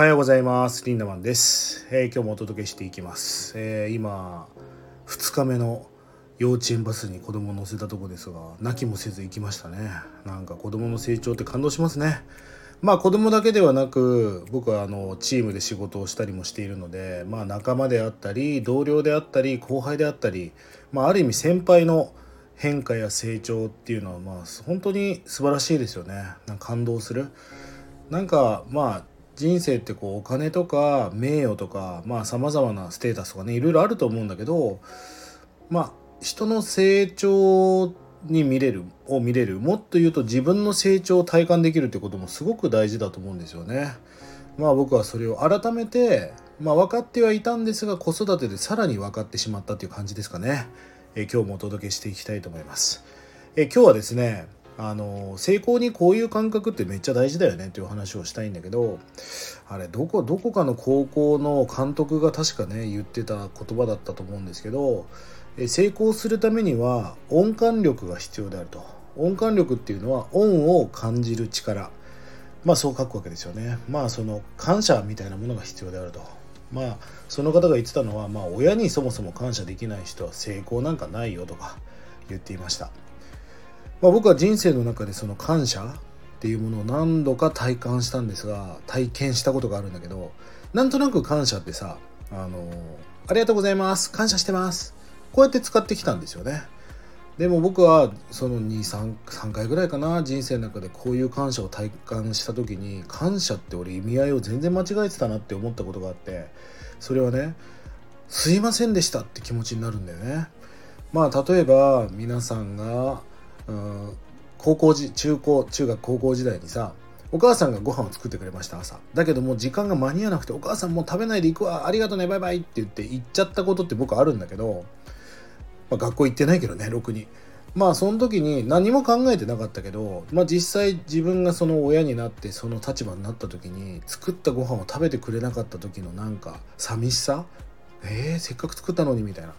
はようございます。リンダマンです、えー、今日もお届けしていきます、えー、今2日目の幼稚園バスに子供を乗せたとこですが泣きもせず行きましたね。なんか子供の成長って感動しますね。まあ子供だけではなく僕はあのチームで仕事をしたりもしているのでまあ仲間であったり同僚であったり後輩であったりまあある意味先輩の変化や成長っていうのはまあ本当に素晴らしいですよね。なんか感動する。なんかまあ人生ってこうお金とか名誉とかまあさまざまなステータスとかねいろいろあると思うんだけどまあ人の成長に見れるを見れるもっと言うと自分の成長を体感できるってこともすごく大事だと思うんですよね。まあ僕はそれを改めて、まあ、分かってはいたんですが子育てでさらに分かってしまったっていう感じですかね。え今日もお届けしていきたいと思います。え今日はですねあの成功にこういう感覚ってめっちゃ大事だよねっていう話をしたいんだけどあれどこどこかの高校の監督が確かね言ってた言葉だったと思うんですけど成功するためには音感力が必要であると。音感力っていうのは音を感じる力。まあそう書くわけですよね。まあその感謝みたいなものが必要であると。まあその方が言ってたのはまあ親にそもそも感謝できない人は成功なんかないよとか言っていました。まあ、僕は人生の中でその感謝っていうものを何度か体感したんですが体験したことがあるんだけどなんとなく感謝ってさあのありがとうございます感謝してますこうやって使ってきたんですよね。でも僕はその233回ぐらいかな人生の中でこういう感謝を体感した時に感謝って俺意味合いを全然間違えてたなって思ったことがあってそれはねすいませんでしたって気持ちになるんだよね。まあ例えば皆さんがうん高校時中高中学高校時代にさお母さんがご飯を作ってくれました朝。だけどもう時間が間に合わなくてお母さんもう食べないで行くわありがとうねバイバイって言って行っちゃったことって僕あるんだけど、まあ、学校行ってないけどねろくにまあその時に何も考えてなかったけど、まあ、実際自分がその親になってその立場になった時に作ったご飯を食べてくれなかった時のなんか寂しさ？えー、せっかく作ったのにみたいな。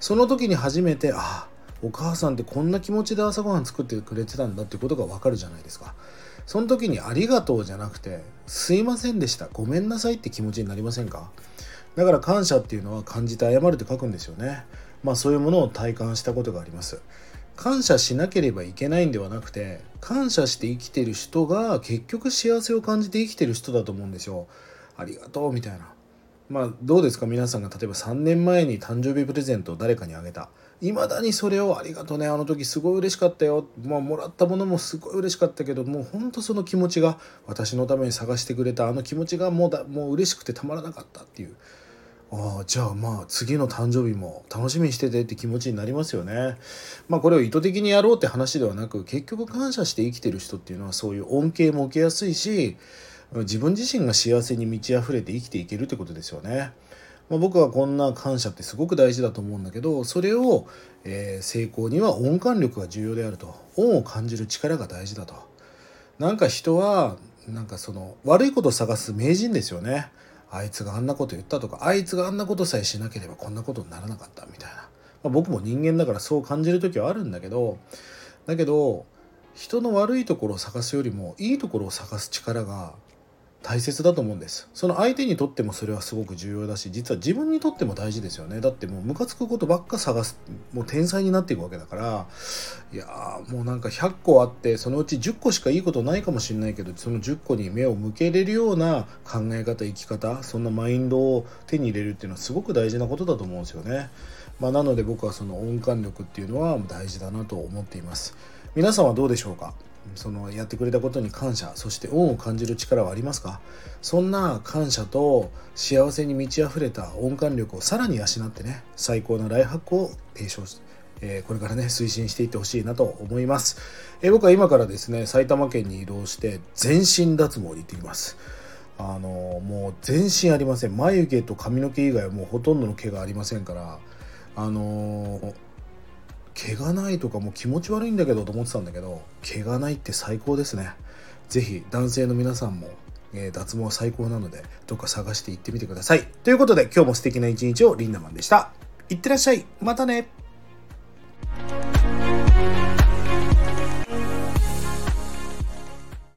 その時に初めてああお母さんってこんな気持ちで朝ごはん作ってくれてたんだってことがわかるじゃないですか。その時にありがとうじゃなくてすいませんでした。ごめんなさいって気持ちになりませんか？だから感謝っていうのは感じて謝るって書くんですよね。まあそういうものを体感したことがあります。感謝しなければいけないんではなくて感謝して生きてる人が結局幸せを感じて生きてる人だと思うんですよ。ありがとうみたいな。まあどうですか？皆さんが例えば3年前に誕生日プレゼントを誰かにあげた。いまだにそれをありがとうねあの時すごい嬉しかったよ、まあ、もらったものもすごい嬉しかったけどもうほんとその気持ちが私のために探してくれたあの気持ちがもうだもう嬉しくてたまらなかったっていうああじゃあまあ次の誕生日も楽しみにしててって気持ちになりますよね。まあこれを意図的にやろうって話ではなく結局感謝して生きてる人っていうのはそういう恩恵も受けやすいし自分自身が幸せに満ち溢れて生きていけるってことですよね。まあ、僕はこんな感謝ってすごく大事だと思うんだけどそれを、えー、成功には音感力が重要であると。音を感じる力が大事だと。なんか人はなんかその悪いことを探す名人ですよね。あいつがあんなこと言ったとかあいつがあんなことさえしなければこんなことにならなかったみたいな、まあ、僕も人間だからそう感じる時はあるんだけどだけど人の悪いところを探すよりもいいところを探す力が大切だと思うんです。その相手にとってもそれはすごく重要だし実は自分にとっても大事ですよね。だってもうムカつくことばっか探すもう天才になっていくわけだから。いやもうなんか100個あってそのうち10個しかいいことないかもしれないけどその10個に目を向けれるような考え方生き方そんなマインドを手に入れるっていうのはすごく大事なことだと思うんですよね、まあ、なので僕はその音感力っていうのは大事だなと思っています。皆さんはどうでしょうか？そのやってくれたことに感謝そして恩を感じる力はありますか？そんな感謝と幸せに満ち溢れた音感力をさらに養ってね最高のライフハックを提唱してえこれからね推進していってほしいなと思います、え僕は今からですね埼玉県に移動して全身脱毛に行ってきます。あのもう全身ありません。眉毛と髪の毛以外はもうほとんどの毛がありませんからあの毛がないとかも気持ち悪いんだけどと思ってたんだけど毛がないって最高ですね。是非男性の皆さんも、えー、脱毛は最高なのでどっか探して行ってみてください。ということで今日も素敵な一日をリンダマンでした。いってらっしゃい。またね。